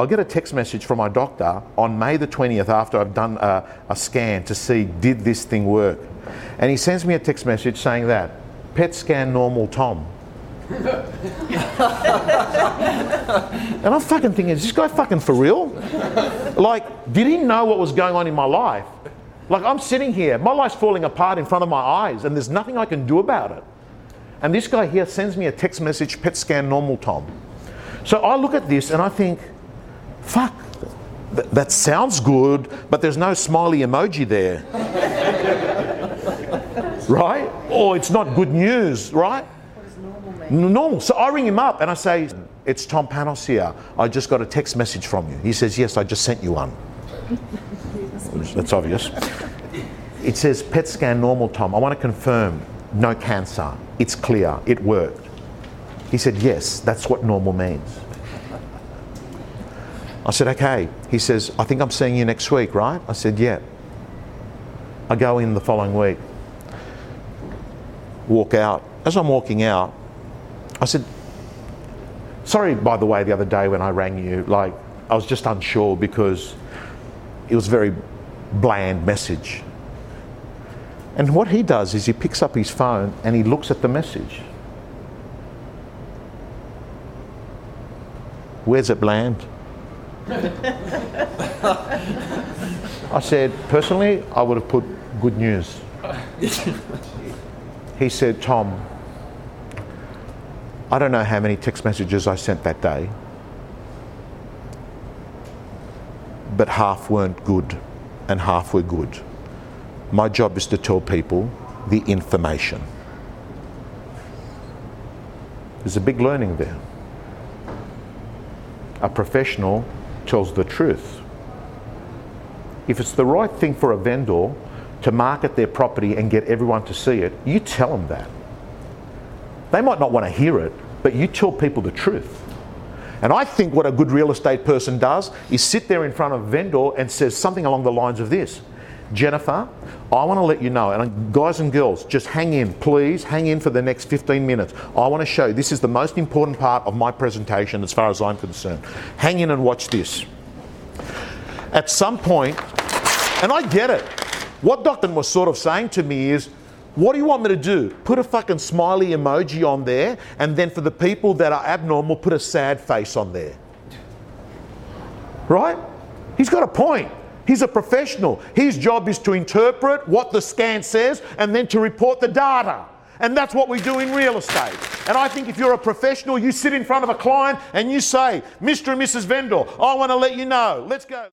I get a text message from my doctor on May the 20th after I've done a, a scan to see did this thing work. And he sends me a text message saying that PET scan normal Tom. and I'm fucking thinking, is this guy fucking for real? Like, did he know what was going on in my life? Like, I'm sitting here, my life's falling apart in front of my eyes, and there's nothing I can do about it. And this guy here sends me a text message, PET scan normal Tom. So I look at this and I think, fuck, th- that sounds good, but there's no smiley emoji there. right? Or it's not good news, right? Normal. Mean? So I ring him up and I say, It's Tom Panos here. I just got a text message from you. He says, Yes, I just sent you one. That's obvious. It says PET scan normal, Tom. I want to confirm no cancer. It's clear. It worked. He said, Yes, that's what normal means. I said, Okay. He says, I think I'm seeing you next week, right? I said, Yeah. I go in the following week, walk out. As I'm walking out, I said, Sorry, by the way, the other day when I rang you, like, I was just unsure because it was a very bland message. And what he does is he picks up his phone and he looks at the message. Where's it bland? I said, personally, I would have put good news. he said, Tom, I don't know how many text messages I sent that day, but half weren't good and half were good. My job is to tell people the information. There's a big learning there. A professional tells the truth. If it's the right thing for a vendor to market their property and get everyone to see it, you tell them that. They might not want to hear it, but you tell people the truth. And I think what a good real estate person does is sit there in front of a vendor and says something along the lines of this Jennifer, I want to let you know, and guys and girls, just hang in, please, hang in for the next 15 minutes. I want to show you, this is the most important part of my presentation as far as I'm concerned. Hang in and watch this. At some point, and I get it, what Dr. was sort of saying to me is, what do you want me to do? Put a fucking smiley emoji on there, and then for the people that are abnormal, put a sad face on there. Right? He's got a point. He's a professional. His job is to interpret what the scan says and then to report the data. And that's what we do in real estate. And I think if you're a professional, you sit in front of a client and you say, Mr. and Mrs. Vendor, I want to let you know. Let's go.